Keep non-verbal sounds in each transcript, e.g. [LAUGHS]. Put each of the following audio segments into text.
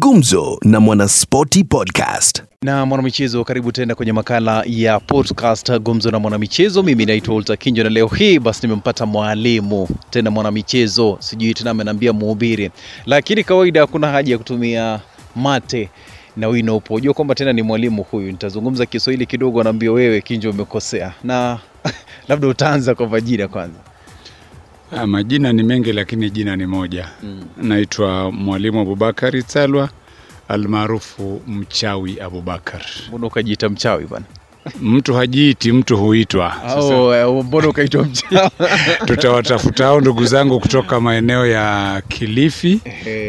Gumzo na Mwanaspoti Podcast. na mwanamichezo, karibu tena kwenye makala ya podcast Gumzo na Mwanamichezo. Mimi naitwa Walter Kinjo na leo hii basi nimempata mwalimu tena mwanamichezo, sijui tena amenambia mhubiri, lakini kawaida hakuna haja ya kutumia mate na wino upo. Unajua kwamba tena ni mwalimu huyu, nitazungumza Kiswahili kidogo, anaambia wewe Kinjo umekosea, na [LAUGHS] labda utaanza kwa majina kwanza. Ah, majina ni mengi lakini jina ni moja. Naitwa Mwalimu Abubakari talwa almaarufu Mchawi Abubakar. Mbona ukajiita mchawi bwana? Mtu hajiiti, mtu huitwa. Eh, mbona ukaitwa mchawi? [LAUGHS] tutawatafuta hao ndugu zangu kutoka maeneo ya Kilifi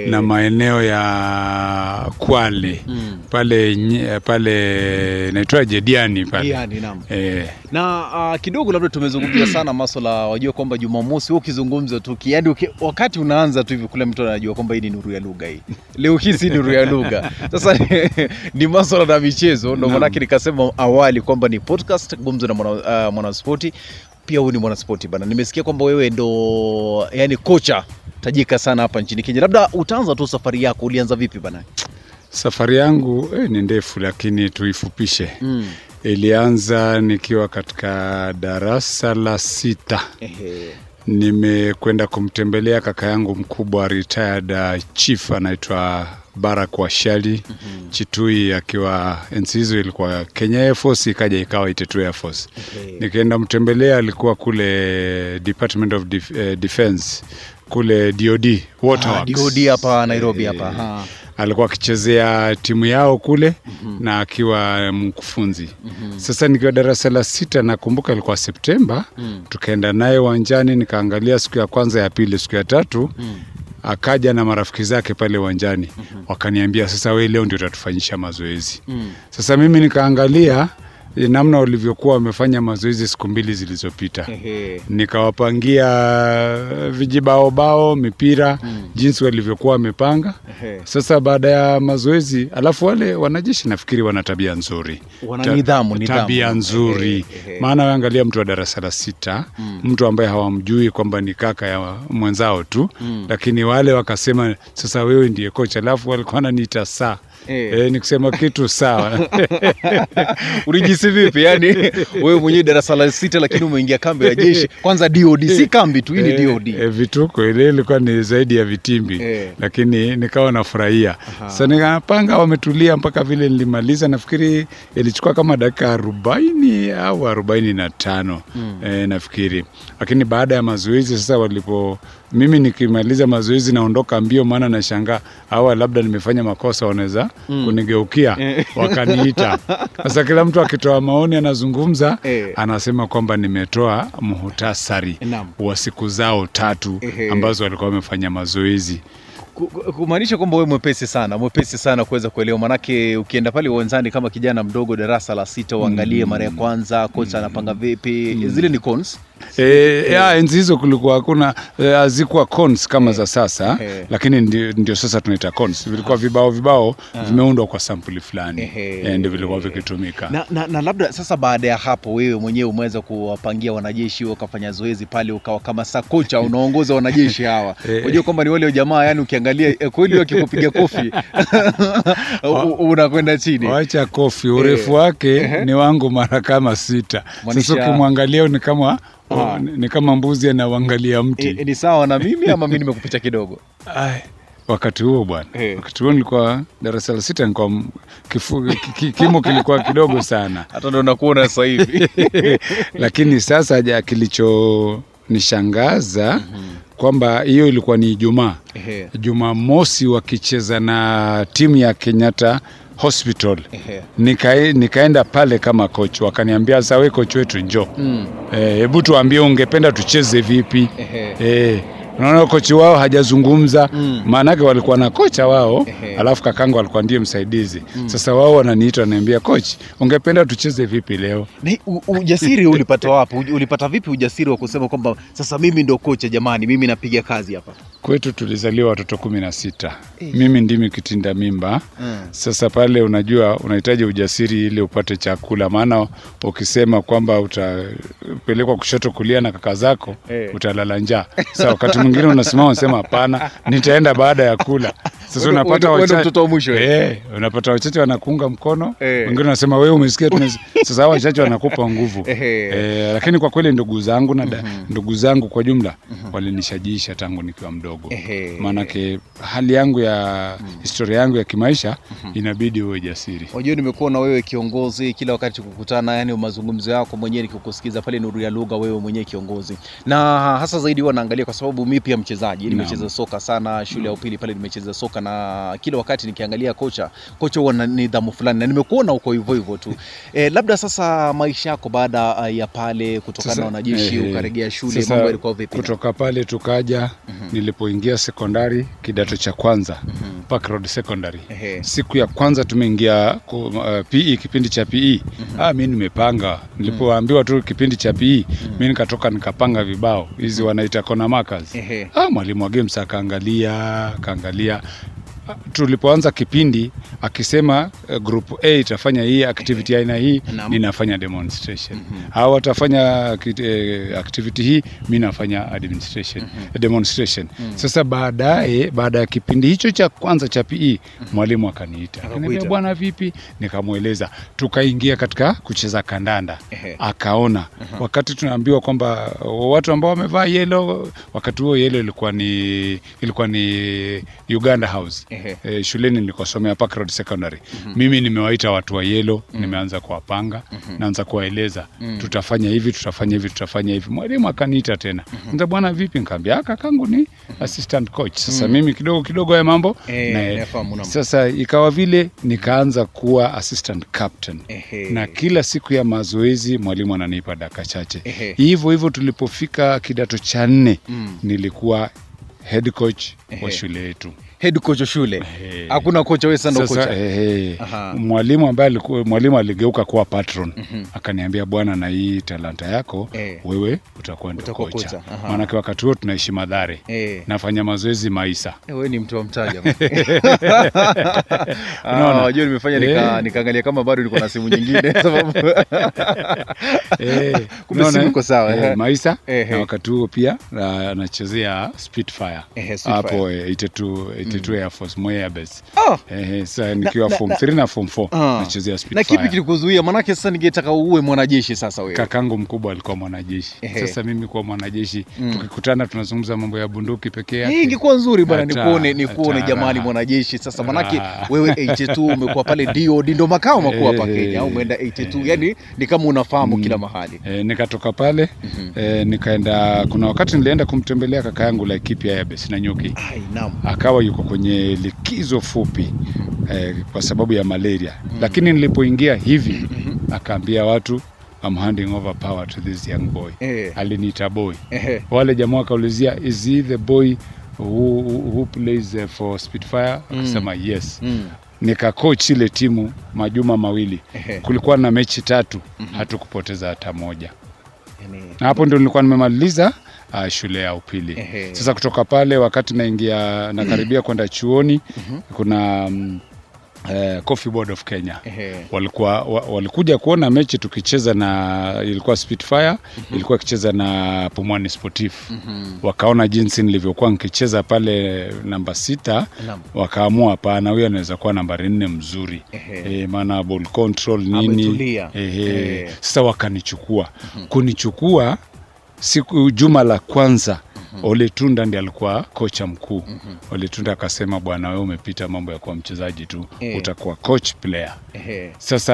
na maeneo ya Kwale Mm. pale pale naitwa Diani pale naam. eh, na uh, kidogo labda tumezungumzia sana masuala, wajua kwamba Jumamosi ukizungumza tu yaani wakati unaanza tu hivi kule mtu anajua kwamba hii ni nuru ya lugha hii. Leo hii si nuru ya lugha. Sasa [LAUGHS] ni masuala na michezo ndio maanake nikasema awali kwamba ni podcast gumzo na Mwanaspoti uh, mwana pia huyu ni mwanaspoti bana. Nimesikia kwamba wewe ndo yani kocha tajika sana hapa nchini Kenya. Labda utaanza tu safari yako, ulianza vipi bana? safari yangu eh, ni ndefu lakini tuifupishe. Mm. Ilianza nikiwa katika darasa la sita. Ehe. Nimekwenda kumtembelea kaka yangu mkubwa retired uh, chief anaitwa Barak Washali Chitui, akiwa enzi hizo ilikuwa Kenya Air Force, ikaja ikawa Itetu Air Force. okay. Nikaenda mtembelea, alikuwa kule Department of Def eh, Defense kule DOD Ah, DOD hapa Nairobi Eh, hapa. Ha. alikuwa akichezea timu yao kule na akiwa mkufunzi. Sasa nikiwa darasa la sita, nakumbuka ilikuwa Septemba, tukaenda naye uwanjani, nikaangalia siku ya kwanza, ya pili, siku ya tatu akaja na marafiki zake pale uwanjani, wakaniambia sasa, we leo ndio utatufanyisha mazoezi. Mm. Sasa mimi nikaangalia namna walivyokuwa wamefanya mazoezi siku mbili zilizopita. Nikawapangia vijibaobao mipira jinsi walivyokuwa wamepanga. Sasa baada ya mazoezi, alafu wale wanajeshi nafikiri wana tabia nzuri, Wana nidhamu, nidhamu. tabia nzuri. Maana waangalia mtu wa darasa la sita, mtu ambaye hawamjui kwamba ni kaka ya mwenzao tu, lakini wale wakasema sasa wewe ndiye kocha, alafu walikuwa wananiita saa Eh. e, nikusema kitu sawa. [LAUGHS] Ulijisi vipi? Yani wewe mwenyewe darasa la sita lakini umeingia kambi ya jeshi. Kwanza DOD si kambi tu hii ni Eh, DOD e, vituko ile ilikuwa ni zaidi ya vitimbi. Eh. lakini nikawa nafurahia. Sa nikapanga wametulia mpaka vile nilimaliza. Nafikiri ilichukua kama dakika arobaini au arobaini na tano. Eh, nafikiri. Lakini baada ya mazoezi sasa walipo mimi nikimaliza mazoezi naondoka mbio maana nashangaa hawa labda nimefanya makosa wanaweza kunigeukia [LAUGHS] wakaniita. Sasa kila mtu akitoa maoni anazungumza Eh. anasema kwamba nimetoa muhutasari wa siku zao tatu Ehe. ambazo walikuwa wamefanya mazoezi. Ku- ku- kumaanisha kwamba wewe mwepesi sana mwepesi sana kuweza kuelewa manake ukienda pale uwanjani kama kijana mdogo darasa la sita uangalie mara ya kwanza kocha anapanga vipi zile ni cons E, yeah. enzi hizo kulikuwa hakuna eh, hazikuwa cons kama za sasa Ehe. lakini ndio, ndio sasa tunaita cons. Vilikuwa vibao vibao vimeundwa kwa sampuli fulani e, ndio vilikuwa vikitumika. na, na, na labda sasa baada ya hapo wewe mwenyewe umeweza kuwapangia wanajeshi ukafanya zoezi pale ukawa kama sakocha [LAUGHS] unaongoza wanajeshi hawa Eh. unajua kwamba ni wale jamaa yani ukiangalia eh, kweli wakikupiga kofi [LAUGHS] [LAUGHS] unakwenda chini Wacha kofi, urefu wake ni wangu mara kama sita. Sasa ukimwangalia ni kama Ah. ni kama mbuzi anauangalia mti. E, ni sawa na mimi ama mimi nimekupita kidogo Ai, wakati huo bwana, Eh. wakati huo nilikuwa darasa la sita, nilikuwa kifu, ki- ki- kimo kilikuwa kidogo sana [LAUGHS] hata ndo nakuona sasa hivi [LAUGHS] lakini sasa ja kilichonishangaza kwamba hiyo ilikuwa ni Ijumaa, Ehe, Jumamosi wakicheza na timu ya Kenyatta Hospital. Nika, nikaenda pale kama coach, wakaniambia sasa, we coach wetu njoo, Mm, e, hebu tuambie ungependa tucheze vipi? ehe. Unaona kochi wao hajazungumza. Mm. maanake walikuwa na kocha wao Ehe. alafu kakangu alikuwa ndiye msaidizi. Sasa wao wananiita wananiambia coach ungependa tucheze vipi leo? Ni, u- ujasiri ulipata wapi? Ulipata vipi ujasiri wa kusema kwamba sasa mimi ndo kocha jamani mimi napiga kazi hapa. Kwetu tulizaliwa watoto kumi na sita. Mimi ndimi kitinda mimba. Mm. sasa pale unajua unahitaji ujasiri ili upate chakula. Maana ukisema kwamba utapelekwa kushoto kulia na kaka zako Eh. utalala njaa. Sa wakati mwingine unasimama unasema hapana, nitaenda baada ya kula. Sasa unapata wewe ndo wacha- mtoto wa mwisho, eh? eh, unapata wachache wanakuunga mkono, Eh. wengine wanasema wewe umesikia, tumes-" [LAUGHS] sasa hao wachache wanakupa nguvu Ehe. eh, lakini kwa kweli ndugu zangu na da- ndugu zangu kwa jumla walinishajiisha tangu nikiwa mdogo, Ehe. maanake hali yangu ya historia yangu ya kimaisha inabidi uwe jasiri. Unajua, nimekuwa na wewe kiongozi kila wakati kukutana, yani mazungumzo yako mwenyewe nikikusikiza pale Nuru ya Lugha, wewe mwenyewe kiongozi, na hasa zaidi huwa naangalia kwa sababu mimi pia mchezaji, nimecheza soka sana shule ya upili pale, nimecheza soka na kila wakati nikiangalia kocha, kocha huwa na nidhamu fulani, na nimekuona uko hivyo hivyo tu. [LAUGHS] E, labda sasa maisha yako baada ah, ya pale kutokana na wanajeshi eh, ukarejea shule, mambo yalikuwa vipi? Kutoka pale tukaja, nilipoingia sekondari kidato cha kwanza Park Road Secondary. Ehe. Siku ya kwanza tumeingia ku- uh, PE, kipindi cha PE. Ah, mi nimepanga, nilipoambiwa tu kipindi cha PE, mi nikatoka nikapanga vibao hizi wanaita kona markers. Ah, mwalimu wa games akaangalia akaangalia tulipoanza kipindi akisema uh, group A itafanya hii activity aina hii, ninafanya demonstration. mm -hmm. au atafanya uh, activity hii, mi nafanya administration demonstration. Sasa baadaye, baada ya kipindi hicho cha kwanza cha PE, mwalimu akaniita akaniambia, bwana, vipi? Nikamweleza, tukaingia katika kucheza kandanda. Ehe. Akaona wakati tunaambiwa kwamba watu ambao wamevaa yellow, wakati huo yellow ilikuwa ni ilikuwa ni Uganda House Ehe. Eh, shuleni nilikosomea Park Road Secondary. Mimi nimewaita watu wa yellow, nimeanza kuwapanga, naanza kuwaeleza tutafanya hivi, tutafanya hivi, tutafanya hivi. Mwalimu akaniita tena, nza bwana, vipi? nikaambia "Ah, kakangu ni assistant coach. Sasa mimi kidogo kidogo ya mambo e, na- sasa ikawa vile nikaanza kuwa assistant captain Ehe. na kila siku ya mazoezi mwalimu ananipa dakika chache hivyo hivyo. Tulipofika kidato cha nne Mm. nilikuwa head coach Ehe. wa shule yetu head coach shule hakuna kocha wewe sasa kocha hey, mwalimu ambaye mwalimu aligeuka kuwa patron mm-hmm. akaniambia bwana na hii talanta yako hey. wewe utakuwa ndio kocha, kocha. maanake wakati huo tunaishi madhare hey. Eh. nafanya mazoezi maisa hey, wewe ni mtu wa mtaa [LAUGHS] ah, nimefanya hey. nikaangalia kama bado niko na simu nyingine sababu hey. [LAUGHS] [LAUGHS] kumbe simu sawa hey, maisa hey, hey. na wakati huo pia ah, anachezea spitfire hapo 82 92 mm. Air Force Mwea base. Oh. Eh, sasa nikiwa form 3 na form 4 ah. nachezea Spitfire. Na kipi kilikuzuia? Maana yake sasa ningetaka uwe mwanajeshi sasa wewe. Kakangu mkubwa alikuwa mwanajeshi. Sasa mimi kuwa mwanajeshi mm. tukikutana tunazungumza mambo ya bunduki pekee yake. Hii ingekuwa nzuri bwana, nikuone nikuone jamani mwanajeshi sasa, maana yake ah. wewe 82 umekuwa pale DOD ndio makao makuu hapa Kenya, umeenda 82 yani ni kama unafahamu mm. kila mahali. Eh, nikatoka pale mhm. eh, nikaenda kuna wakati nilienda kumtembelea kaka yangu Laikipia Yabes Nanyuki. Ai, naam. Akawa yuko kwenye likizo fupi eh, kwa sababu ya malaria, lakini nilipoingia hivi akaambia watu I'm handing over power to this young boy. Eh. Aliniita boy. eh. Wale jamaa wakaulizia is he the boy who, who plays uh, for Spitfire? Akasema yes. Mm. Nikacoach ile timu majuma mawili. Ehe. Kulikuwa na mechi tatu, hatukupoteza hata moja Yani, na hapo ndio nilikuwa nimemaliza uh, shule ya upili. Sasa kutoka pale wakati naingia nakaribia kwenda chuoni kuna um, uh, Coffee Board of Kenya. Walikuwa wa, walikuja kuona mechi tukicheza na ilikuwa Spitfire ilikuwa ikicheza na Pumwani Sportif. Wakaona jinsi nilivyokuwa nikicheza pale namba sita Naam. wakaamua hapana, huyo anaweza kuwa nambari nne mzuri. E, maana ball control nini? Ehe. Sasa wakanichukua. Kunichukua siku juma la kwanza Ole Tunda ndiye alikuwa kocha mkuu. Ole Tunda akasema, bwana, wewe umepita mambo ya kuwa mchezaji tu, Eh. utakuwa coach player. Ehe. Sasa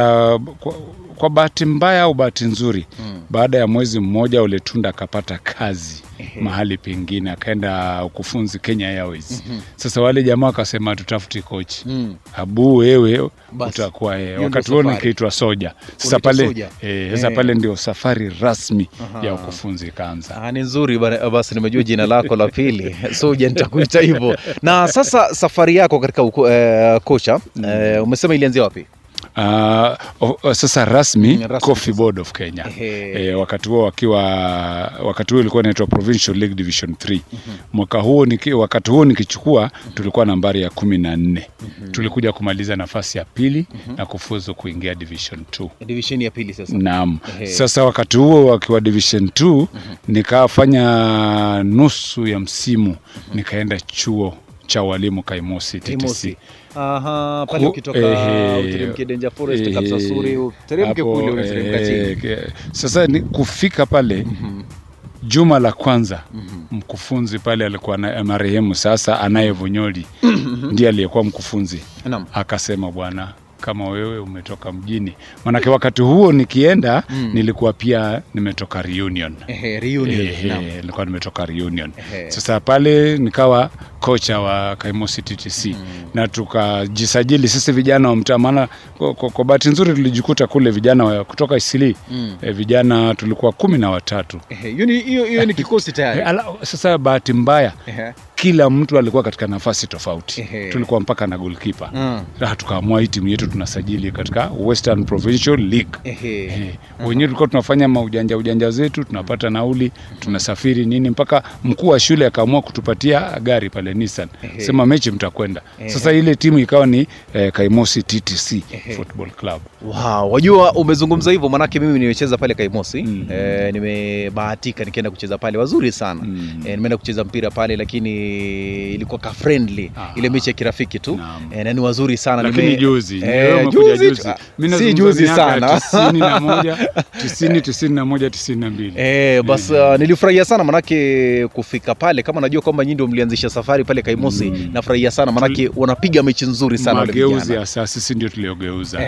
kwa, kwa bahati mbaya au bahati nzuri baada ya mwezi mmoja Ole Tunda akapata kazi mahali pengine, akaenda ukufunzi Kenya Airways. Sasa wale jamaa wakasema tutafuti kochi Mm. Abu, wewe utakuwa yeye. Wakati huo nikiitwa soja. Sasa pale eh, sasa Eh. pale ndio safari rasmi Aha. ya ukufunzi ikaanza. Ah, ni nzuri basi nimejua jina lako la pili [LAUGHS] soja nitakuita hivyo na sasa safari yako katika uko, eh, kocha eh, umesema ilianzia wapi Uh, sasa rasmi, Mm, rasmi Coffee Board of Kenya. E, wakati huo wakiwa wakati huo ilikuwa inaitwa Provincial League Division 3 mwaka huo niki, wakati huo nikichukua tulikuwa nambari ya kumi na nne. Tulikuja kumaliza nafasi ya pili na kufuzu kuingia Division 2 Division ya pili sasa. Naam. Sasa wakati huo wakiwa Division 2 nikafanya nusu ya msimu. Nikaenda chuo cha walimu Kaimosi TTC. Aha, pale ukitoka uteremke Danger Forest ehe, Kapsasuri uteremke kule unateremka eh, chini. Sasa ni kufika pale juma la kwanza mkufunzi pale alikuwa na marehemu sasa anaye Vunyoli ndiye aliyekuwa mkufunzi Naam. akasema bwana kama wewe umetoka mjini manake wakati huo nikienda nilikuwa pia nimetoka reunion Ehe, reunion. Ehe, Naam. nilikuwa nimetoka reunion Ehe. sasa pale nikawa kocha wa Kaimosi TTC na tukajisajili sisi vijana wa mtaa maana kwa, kwa, kwa bahati nzuri tulijikuta kule vijana wa kutoka Isili Mm. e, vijana tulikuwa kumi na watatu hiyo ni kikosi tayari. sasa bahati mbaya Ehe. Kila mtu alikuwa katika nafasi tofauti Ehe. tulikuwa mpaka na goalkeeper Mm. Sasa tukaamua hii timu yetu tunasajili katika Western Provincial League Eh, wenyewe tulikuwa tunafanya maujanja ujanja zetu, tunapata nauli, tunasafiri nini, mpaka mkuu wa shule akaamua kutupatia gari pale Nissan, Ehe. sema mechi mtakwenda. Sasa ile timu ikawa ni eh, Kaimosi TTC Ehe. Football Club. Wow, wajua umezungumza hivyo manake mimi nimecheza pale Kaimosi Mm. eh, nimebahatika nikienda kucheza pale wazuri sana Mm. eh, nimeenda kucheza mpira pale lakini ilikuwa ka friendly. Aha. ile mechi ya kirafiki tu. Eh, na ni wazuri sana. Lakini Nime- juzi, e, juzi juzi. ah, si juzi sana. tisini na moja, [LAUGHS] tisini, tisini na moja, tisini na mbili. Eh, bas uh, nilifurahia sana manake kufika pale. Kama najua kwamba nyinyi ndio mlianzisha safari pale Kaimosi Mm. nafurahia sana. Manake wanapiga mechi nzuri sana wale vijana. ya sasa sisi ndio tuliogeuza.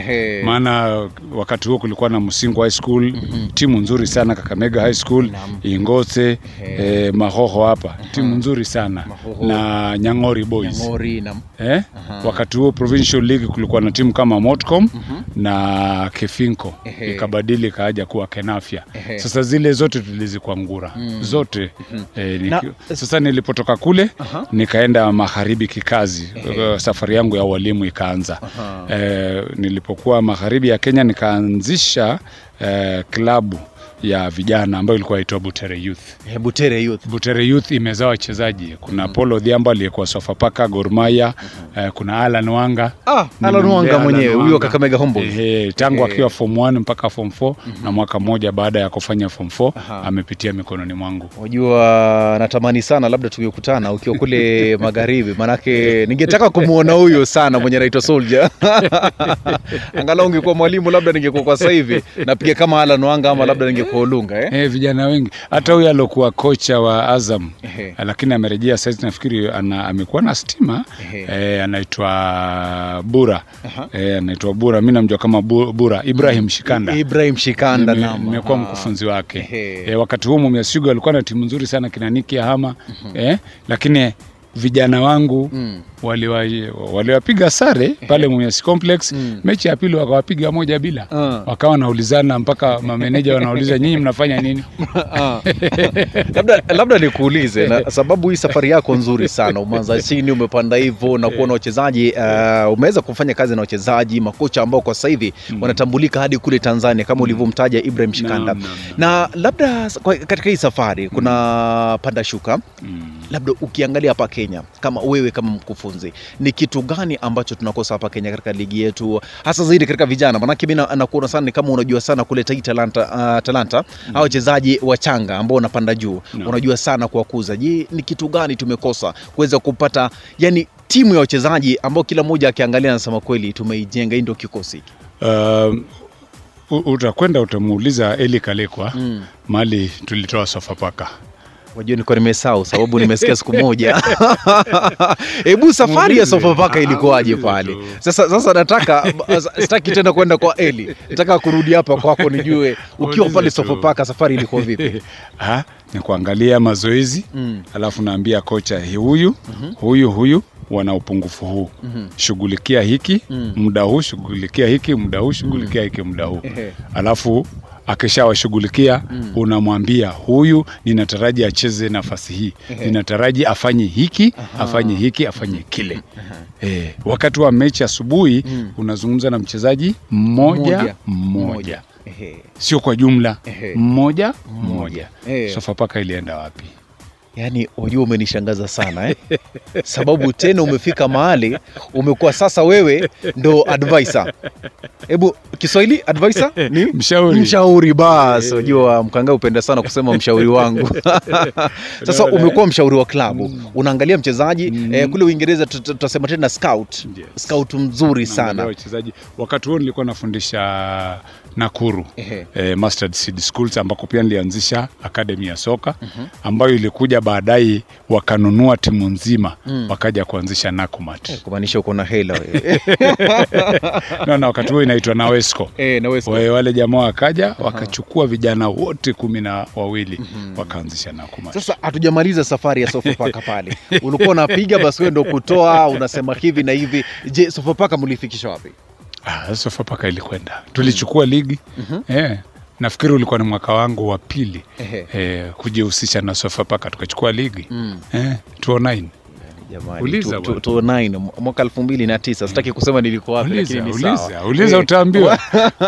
Maana wakati huo kulikuwa na Musingo High School timu nzuri sana Kakamega High School ingose Ingote eh, Mahoho hapa. Timu nzuri sana Mahoho. na Nyang'ori Boys Nyang'ori na eh? wakati huo Provincial League kulikuwa na timu kama Motcom na Kefinko Ehe. ikabadili kaaja kuwa Kenafya Ehe. sasa zile zote tulizikwangura zote eh, niki, Na- sasa nilipotoka kule Aha. nikaenda magharibi kikazi Ehe. safari yangu ya ualimu ikaanza Aha. eh, nilipokuwa magharibi ya Kenya nikaanzisha eh, klabu ya vijana ambayo ilikuwa inaitwa Butere Youth. Yeah, Butere Youth. Butere Youth imezaa wachezaji, kuna Paul Odhiambo aliyekuwa Sofapaka, Gor Mahia, eh, kuna Alan Wanga Ah, Alan Wanga mwenyewe huyo. Kakamega Homeboys. Eh, tangu akiwa form 1 mpaka form 4 na mwaka mmoja baada ya kufanya form 4 Aha. amepitia mikononi mwangu. Unajua natamani sana labda tungekutana ukiwa kule [LAUGHS] magharibi, manake [LAUGHS] ningetaka kumuona huyo sana mwenye anaitwa Soldier. [LAUGHS] Angalau ungekuwa mwalimu, labda ningekuwa kwa sasa hivi napiga kama Alan Wanga ama labda ningekuwa Olunga eh? Eh, vijana wengi. Hata huyu alokuwa kocha wa Azam eh, lakini amerejea saizi, nafikiri ana, amekuwa na stima. Eh, eh, anaitwa Bura. Eh, anaitwa Bura, mi namjua kama Bura Ibrahim Shikanda. Ibrahim Shikanda Nime- nimekuwa mkufunzi wake. Eh, wakati huo Mumias Sugar alikuwa na timu nzuri sana kina Niki Hama eh, lakini vijana wangu Mm. Waliwa- waliwapiga sare pale Mumias Complex Mm. mechi ya pili wakawapiga moja bila uh. wakawa wanaulizana mpaka mameneja wanauliza [LAUGHS] nyinyi mnafanya nini Ah. labda, labda nikuulize na [LAUGHS] sababu hii safari yako nzuri sana, umeanza [LAUGHS] chini, umepanda hivyo na kuona wachezaji uh, umeweza kufanya kazi na wachezaji makocha ambao kwa sasa hivi wanatambulika hadi kule Tanzania kama ulivyomtaja Ibrahim Shikanda no, no, no. na labda kwa- katika hii safari kuna panda shuka Mm. labda ukiangalia hapa Kenya kama wewe kama mkufunzi, ni kitu gani ambacho tunakosa hapa Kenya katika ligi yetu, hasa zaidi katika vijana? Maanake mimi nakuona sana ni kama unajua sana kuleta hii talanta, uh, talanta au wachezaji wachanga ambao wanapanda juu No. unajua sana kuwakuza. Je, ni kitu gani tumekosa kuweza kupata yani timu ya wachezaji ambao kila mmoja akiangalia anasema kweli tumeijenga, hii ndio kikosi hiki. Um, utakwenda utamuuliza Eli Kalekwa Mm. mali tulitoa Sofapaka. Wajua nilikuwa nimesahau sababu nimesikia siku [LAUGHS] moja. [LAUGHS] Hebu safari ya. Sofapaka ilikuwaje pale? Sasa sasa nataka sitaki tena kwenda kwa Eli. Nataka kurudi hapa kwako nijue ukiwa pale. Sofapaka safari ilikuwa vipi? [LAUGHS] Ha, ni kuangalia mazoezi Mm. alafu naambia kocha "Hi- huyu huyu huyu wana upungufu huu shughulikia hiki Mm. muda huu shughulikia hiki muda huu shughulikia hiki muda huu alafu akishawashughulikia unamwambia huyu ninataraji acheze nafasi hii. Ninataraji afanye hiki afanye hiki afanye kile. E, wakati wa mechi asubuhi unazungumza na mchezaji mmoja mmoja. Ehe. sio kwa jumla. Mmoja mmoja. Eh. sofapaka ilienda wapi Yaani wajua, umenishangaza sana eh? Sababu tena umefika mahali umekuwa sasa wewe ndo advisor. Hebu Kiswahili advisor ni Mshauri. Mshauri basi. wajua, mkanga upenda sana kusema mshauri wangu. [LAUGHS] Sasa umekuwa mshauri wa klabu. Unaangalia mchezaji eh, kule Uingereza tutasema tena scout. Yes. Scout mzuri sana. wachezaji wakati huo nilikuwa nafundisha Nakuru eh, Mustard Seed Schools ambako pia nilianzisha akademi ya soka ambayo ilikuja baadaye wakanunua timu nzima wakaja kuanzisha Nakumat Kumaanisha uko na hela wewe. [LAUGHS] no, na wakati huo inaitwa Nawesco Eh, Nawesco. wale jamaa wakaja wakachukua vijana wote kumi na wawili wakaanzisha Nakumat Sasa hatujamaliza safari ya Sofapaka [LAUGHS] pale. Ulikuwa unapiga basi wewe ndio kutoa unasema hivi na hivi. Je, Sofapaka mlifikisha wapi? Ah, Sofapaka ilikwenda tulichukua ligi. Eh, nafikiri ulikuwa ni mwaka wangu wa pili. Eh, kujihusisha na Sofapaka tukachukua ligi. Eh, 2009 Jamani, mwaka elfu mbili na tisa. Sitaki kusema nilikuwa wapi uliza lakini ni sawa. uliza Eh, utaambiwa.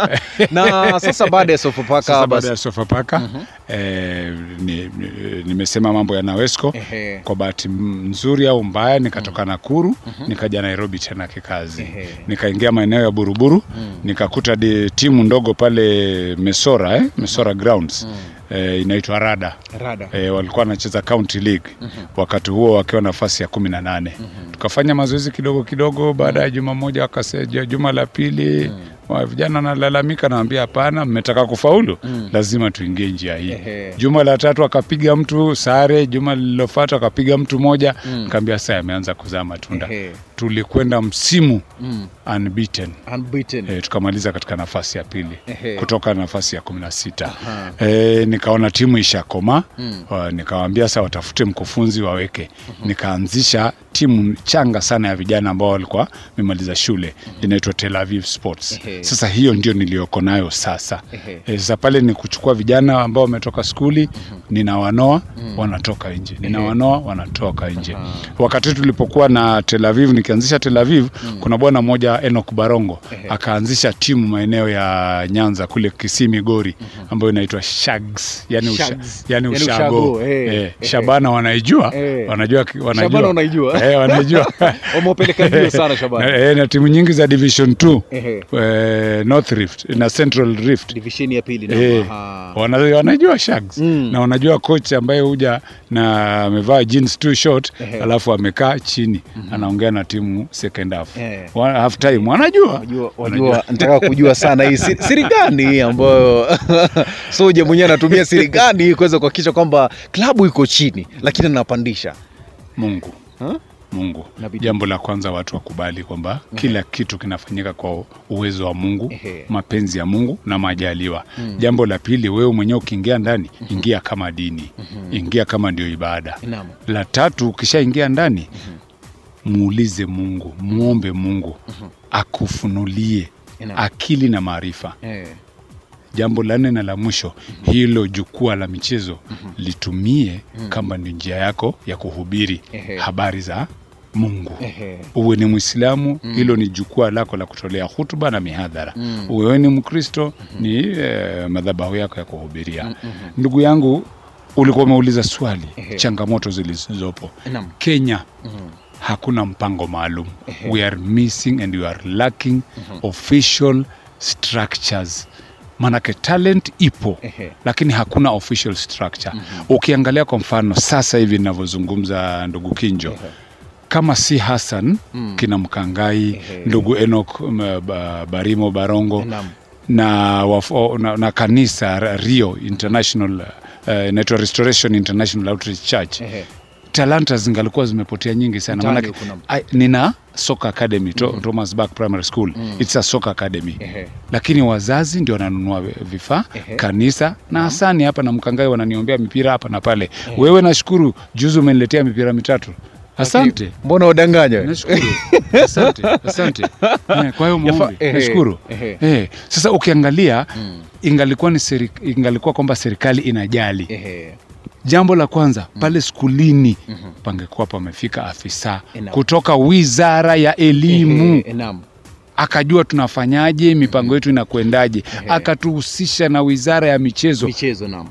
[LAUGHS] Na sasa baada ya Sofapaka sasa baada ya Sofapaka eh, ni, ni, nimesema mambo ya Nawesco Ehe. kwa bahati nzuri au mbaya nikatoka Nakuru nikaja Nairobi tena kikazi. Nikaingia maeneo ya Buruburu nikakuta timu ndogo pale Mesora eh? Mesora Grounds eh, inaitwa Rada. Rada. e, walikuwa wanacheza county league. Wakati huo wakiwa nafasi ya kumi na nane. Tukafanya mazoezi kidogo kidogo baada ya juma moja wakasema juma la pili wa vijana nalalamika nawambia hapana mmetaka kufaulu lazima tuingie njia hii. Juma la tatu akapiga mtu sare juma lililofata akapiga mtu moja. Kaambia sasa ameanza kuzaa matunda. Ehe. tulikwenda msimu Mm. unbeaten. Unbeaten. E, tukamaliza katika nafasi ya pili. Ehe. kutoka nafasi ya kumi na sita. E, nikaona timu ishakoma. Mm. mm. nikawaambia sasa watafute mkufunzi waweke. Nikaanzisisha timu changa sana ya vijana ambao walikuwa wamemaliza shule. Inaitwa Tel Aviv Sports. Ehe. Sasa hiyo ndio niliyoko nayo sasa. Sasa pale ni kuchukua vijana ambao wametoka skuli ninawanoa wanatoka nje. Ninawanoa wanatoka nje. Wakati tulipokuwa na Tel Aviv nikianzisha Tel Aviv kuna bwana mmoja Enoch Barongo akaanzisha timu maeneo ya Nyanza kule Kisimi Gori ambayo inaitwa Shags. Yani, Shags. Usha, Yani ushago, eh, eh, eh. Shabana wanaijua? Eh. wanajua wanajua. Shabana wanaijua. eh, wanaijua. [LAUGHS] Wamepeleka mbio [LAUGHS] sana Shabana. na, eh, na timu nyingi za Division 2 Ehe. eh, North Rift na Central Rift. Division ya pili na Eh, wanajua Shags. Mm. na wanajua coach ambaye huja na amevaa jeans too short Ehe. alafu amekaa chini anaongea na timu second half Eh. Wa- half time wanajua Wajua, wajua [LAUGHS] nataka kujua sana hii siri, siri gani hii ambayo [LAUGHS] Soja mwenyewe anatumia siri gani kuweza kuhakikisha kwamba klabu iko chini lakini anapandisha Mungu Ha? Mungu. Jambo la kwanza watu wakubali kwamba kila kitu kinafanyika kwa uwezo wa Mungu, mapenzi ya Mungu na majaliwa. Jambo la pili, wewe mwenyewe ukiingia ndani, ingia kama dini, ingia kama ndio ibada. Naam. La tatu, ukishaingia ndani, muulize Mungu, muombe Mungu akufunulie Naam. akili na maarifa. Jambo la nne na la mwisho, hilo jukwaa la michezo litumie kama ni njia yako ya kuhubiri habari za Mungu. Ehe. Uwe ni Mwislamu, hilo ni jukwaa lako la kutolea hutuba na mihadhara. Mm. Uwe ni Mkristo, ni e, madhabahu yako ya kuhubiria. Ndugu yangu, ulikuwa umeuliza swali, Ehe. changamoto zilizopo. Kenya hakuna mpango maalum. We are missing and we are lacking official structures. Manake talent ipo Ehe. lakini hakuna official structure. Ukiangalia kwa mfano sasa hivi ninavyozungumza, ndugu Kinjo, kama si Hassan kina Mkangai, Ehe. ndugu Enoch Barimo Barongo na, wafo, na, na kanisa Rio International uh, inaitwa Restoration International Outreach Church. Ehe. talanta zingalikuwa zimepotea nyingi sana. Ai- nina soccer academy to, Thomas Bach Primary School. It's a soccer academy. Ehe. lakini wazazi ndio wananunua vifaa Ehe. kanisa na Hasani hapa na Mkangai wananiombea mipira hapa na pale. Wewe nashukuru juzi umeniletea mipira mitatu Asante. Mbona udanganya? Nashukuru. [LAUGHS] Asante. Asante. Eh, kwa hiyo maombi. Nashukuru. Eh, sasa ukiangalia Mm. ingalikuwa ni seri, ingalikuwa kwamba serikali inajali. Ehe. Jambo la kwanza pale skulini pangekuwa pamefika afisa Enam. kutoka Wizara ya Elimu akajua tunafanyaje, mipango yetu inakwendaje, akatuhusisha na Wizara ya Michezo. Michezo naam.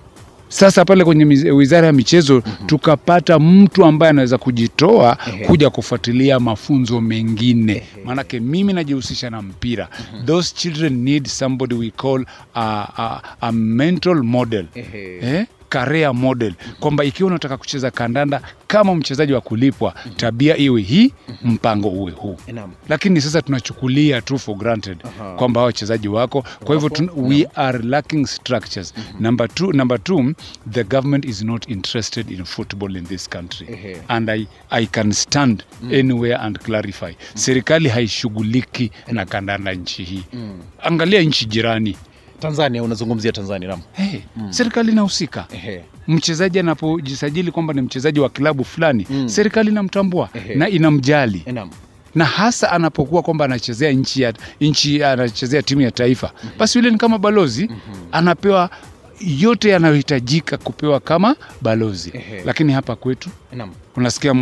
Sasa pale kwenye Wizara ya Michezo tukapata mtu ambaye anaweza kujitoa Ehe. kuja kufuatilia mafunzo mengine, maanake mimi najihusisha na mpira. Those children need somebody we call a, a, a mental model Ehe. eh, career model kwamba ikiwa unataka kucheza kandanda kama mchezaji wa kulipwa, tabia iwe hii, mpango uwe huu. Lakini sasa tunachukulia tu for granted kwamba hao wachezaji wako. Kwa hivyo we are lacking structures. Number two, number two the government is not interested in football in this country. And I, I can stand anywhere and clarify. Serikali haishughuliki na kandanda nchi hii. Angalia nchi jirani Tanzania unazungumzia Tanzania naam. hey, serikali inahusika hey. mchezaji anapojisajili kwamba ni mchezaji wa klabu fulani Mm. serikali inamtambua hey. na inamjali Naam. na hasa anapokuwa kwamba anachezea nchi ya nchi anachezea timu ya taifa basi yule ni kama balozi anapewa yote yanayohitajika kupewa kama balozi Ehe. lakini hapa kwetu Naam. unasikia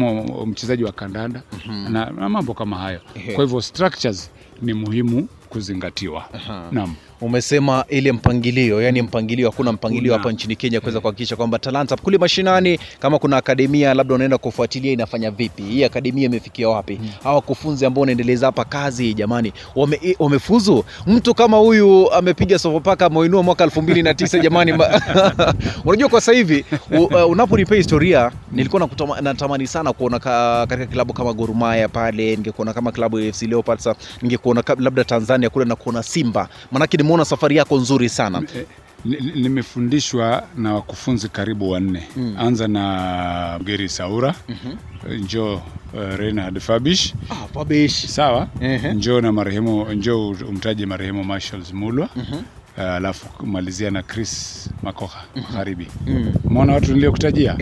mchezaji wa kandanda na, na mambo kama hayo Ehe. kwa hivyo structures ni muhimu kuzingatiwa. Naam. Umesema ile mpangilio, yani mpangilio, hakuna mpangilio hapa nchini Kenya kuweza kuhakikisha kwamba talanta kule mashinani, kama kuna akademia labda unaenda kufuatilia inafanya vipi, hii akademia imefikia wapi, hawa wakufunzi ambao unaendeleza hapa kazi, jamani, wame, wamefuzu. Mtu kama huyu amepiga Sofapaka ameinua mwaka 2009 jamani, ma- [LAUGHS] unajua kwa sasa hivi uh, unaponipea historia, nilikuwa nakutama- natamani sana kuona ka, katika klabu kama Gor Mahia pale, ningekuona kama klabu ya AFC Leopards, ningekuona labda Tanzania kule na kuona Simba, manake nimeona safari yako nzuri sana. Eh, ni- ni- nimefundishwa na wakufunzi karibu wanne. Anza na Geri Saura. Njo uh, Reinhard Fabish Ah, Fabish. sawa. Mm -hmm. Njo na marehemu njoo umtaje marehemu Marshall Mulwa. Uh, alafu kumalizia na Chris Makoha Magharibi. Mm. umeona watu niliokutajia?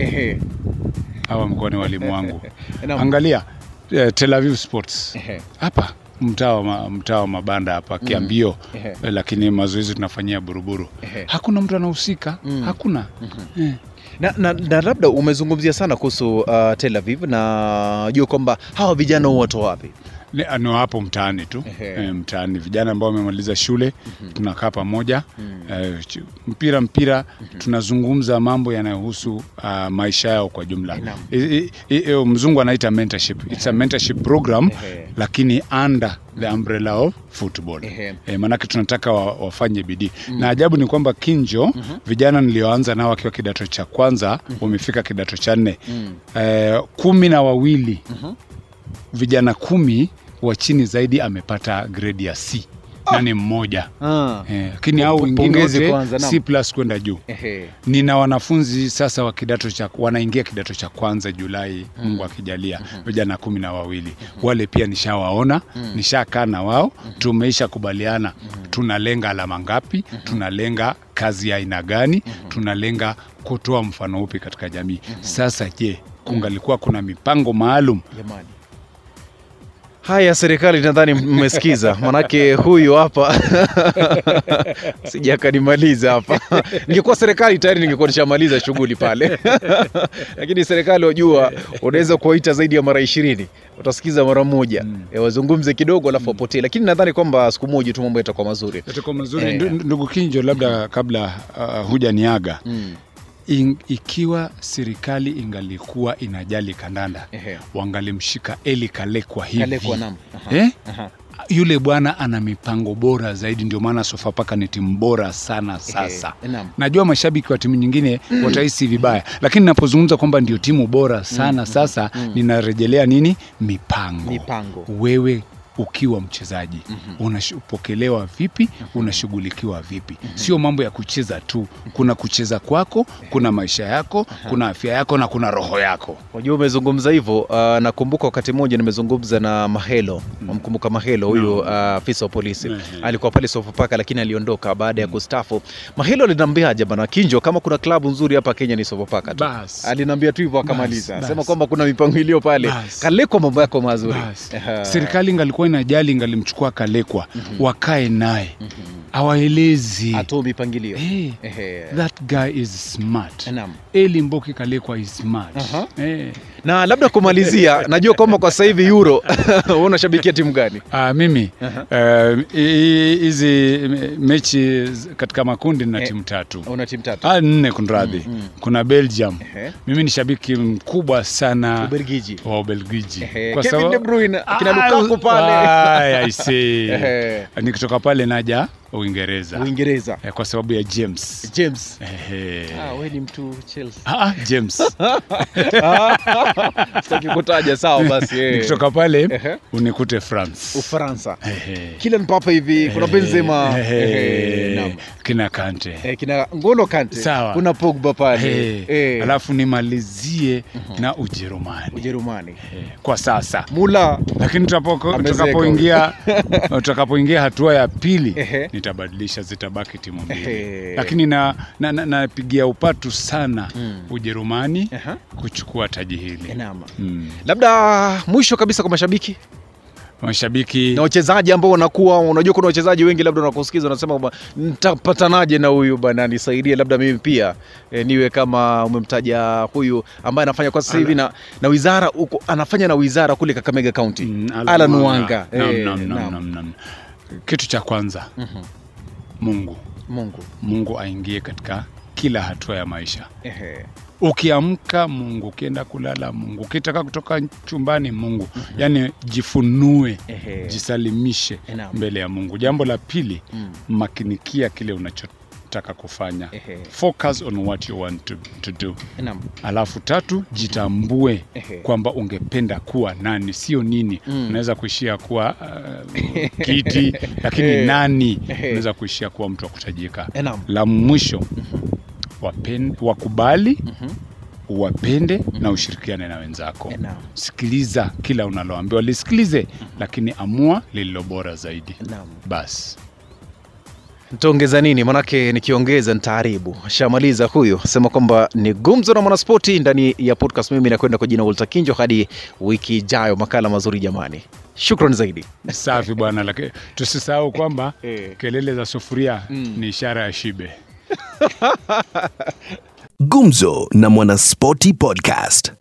Hawa wamekuwa ni walimu wangu. [LAUGHS] Angalia uh, Tel Aviv Sports. Hapa mtaa mtaa wa mabanda hapa Kiambio Ehe. eh, lakini mazoezi tunafanyia Buruburu yeah. hakuna mtu anahusika hakuna eh. Na, na, na labda umezungumzia sana kuhusu uh, Tel Aviv na jua kwamba hawa vijana huwatoa wapi? Ni ni hapo mtaani tu. E, mtaani. Vijana ambao wamemaliza shule tunakaa pamoja. E, mpira mpira mpira tunazungumza mambo yanayohusu uh, maisha yao kwa jumla. I, i, i, mzungu anaita mentorship. It's a mentorship program Ehe. lakini under the umbrella of football. E, maanake tunataka wa, wafanye bidii. Na ajabu ni kwamba Kinjo vijana nilioanza nao wakiwa kidato cha kwanza wamefika kidato cha nne. E, kumi na wawili vijana kumi wa chini zaidi amepata grade ya C. Nani ni mmoja. Ah. Eh, lakini hao wengine wote. C plus kwenda juu. Nina wanafunzi sasa wa kidato cha wanaingia kidato cha kwanza Julai, Mungu akijalia, vijana kumi na wawili. Wale pia nishawaona, nishakaa na wao, tumeisha kubaliana. Tunalenga alama ngapi, tunalenga kazi ya aina gani, tunalenga kutoa mfano upi katika jamii. Sasa je, kungalikuwa kuna mipango maalum Jamani. Haya, serikali nadhani mmesikiza, manake huyu hapa [LAUGHS] sija akanimaliza hapa. [LAUGHS] Ningekuwa serikali tayari ningekuwa nishamaliza shughuli pale, [LAUGHS] lakini serikali wajua, unaweza kuwaita zaidi ya mara ishirini utasikiza mara moja mm. wazungumze kidogo alafu wapotee, lakini nadhani kwamba siku moja tu mambo yatakuwa mazuri. yatakuwa mazuri. Eh. Ndugu Kinjo, labda kabla uh, hujaniaga Mm. In, ikiwa serikali ingalikuwa inajali kandanda Ehe. wangalimshika Eli Kalekwa hivi Kalekwa, naam. Aha. eh? Aha. Yule bwana ana mipango bora zaidi, ndio maana Sofapaka ni timu bora sana sasa. Ehe. Najua mashabiki wa timu nyingine watahisi vibaya, lakini napozungumza kwamba ndio timu bora sana sasa, ninarejelea nini? Mipango. Mipango. Wewe ukiwa mchezaji. Unapokelewa vipi? Unashughulikiwa vipi? Sio mambo ya kucheza tu. Kuna kucheza kwako kuna maisha yako kuna afya yako na kuna roho yako. Unajua umezungumza hivyo, uh, nakumbuka wakati mmoja nimezungumza na Mahelo, mkumbuka Mahelo huyu uh, afisa wa polisi. Ehe. alikuwa pale Sofapaka, lakini aliondoka baada ya kustafu. Mahelo aliniambiaje bana, Kinjo, kama kuna klabu nzuri hapa Kenya ni Sofapaka tu. Aliniambia tu hivyo akamaliza, sema kwamba kuna mipango iliyo pale. Kalekwa mambo yako mazuri. Serikali ingalikuwa inajali ingalimchukua kalekwa wakae naye awaelezi atoe mipangilio. hey, that guy is smart eli mboki kalekwa is smart Uh-huh. Hey. Na labda kumalizia, [LAUGHS] najua kwamba kwa sasa hivi Euro [LAUGHS] unashabikia timu gani? Ah, mimi hizi uh-huh. hizi mechi katika makundi na hey. timu tatu Una timu tatu. ah, nne kunradhi kuna belgium Ehe. mimi ni shabiki mkubwa sana Ubelgiji. wa ubelgiji Ehe. Kwa Kevin De Bruyne, akina Ah, Lukaku pale. ah, I see. [LAUGHS] Nikitoka pale naja uingereza Uingereza. eh, kwa sababu ya james James. Eh, Ah, wewe ni mtu Chelsea. Ah, ah, james [LAUGHS] Sitaki kutaja sawa basi. eh. nikitoka pale unikute france Ufaransa. Kylian Mbappe hivi, kuna Benzema. Naam. kina kante Eh, kina Ngolo Kante. Sawa. Kuna Pogba pale. Eh, alafu nimalizie na ujerumani Ujerumani. Kwa sasa Mula. lakini tutakapoingia [LAUGHS] tutakapoingia hatua ya pili Ehe. nitabadilisha zitabaki timu mbili lakini napigia na, na, na upatu sana Mm. ujerumani Aha. kuchukua taji hili Naam. mm. Labda mwisho kabisa kwa mashabiki mashabiki na wachezaji ambao wanakuwa, unajua kuna wachezaji wengi labda wanakusikiza wanasema ntapatanaje nitapatanaje na huyu bana, nisaidie labda mimi pia e, niwe kama umemtaja huyu ambaye anafanya kwa sasa hivi na, na wizara uko anafanya na wizara kule Kakamega County Mm, Alan Wanga. Naam, Eh, naam, naam, naam. Kitu cha kwanza Mhm. mungu Mungu mungu aingie katika kila hatua ya maisha Ehe. ukiamka mungu ukienda kulala mungu ukitaka kutoka chumbani mungu yaani jifunue Ehe. jisalimishe Enam. mbele ya mungu jambo la pili Mm. makinikia kile unachotaka kufanya Ehe. focus on what you want to, to do Naam. alafu tatu jitambue kwamba ungependa kuwa nani sio nini Mm. unaweza kuishia kuwa uh, [LAUGHS] kiti lakini Eh. nani unaweza kuishia kuwa mtu wa kutajika Eh, naam. la mwisho wapen, wakubali Mhm. uwapende na ushirikiane na wenzako Enam. sikiliza kila unaloambiwa lisikilize lakini amua lililo bora zaidi basi Nitaongeza nini? Manake nikiongeza nitaharibu. Shamaliza huyu sema kwamba ni gumzo na mwanaspoti ndani ya podcast. Mimi nakwenda kwa jina Walter Kinjo hadi wiki ijayo, makala mazuri jamani. Shukran zaidi. safi bwana lakini tusisahau kwamba [LAUGHS] Eh. kelele za sufuria Mm. ni ishara ya shibe [LAUGHS] Gumzo na Mwanaspoti Podcast.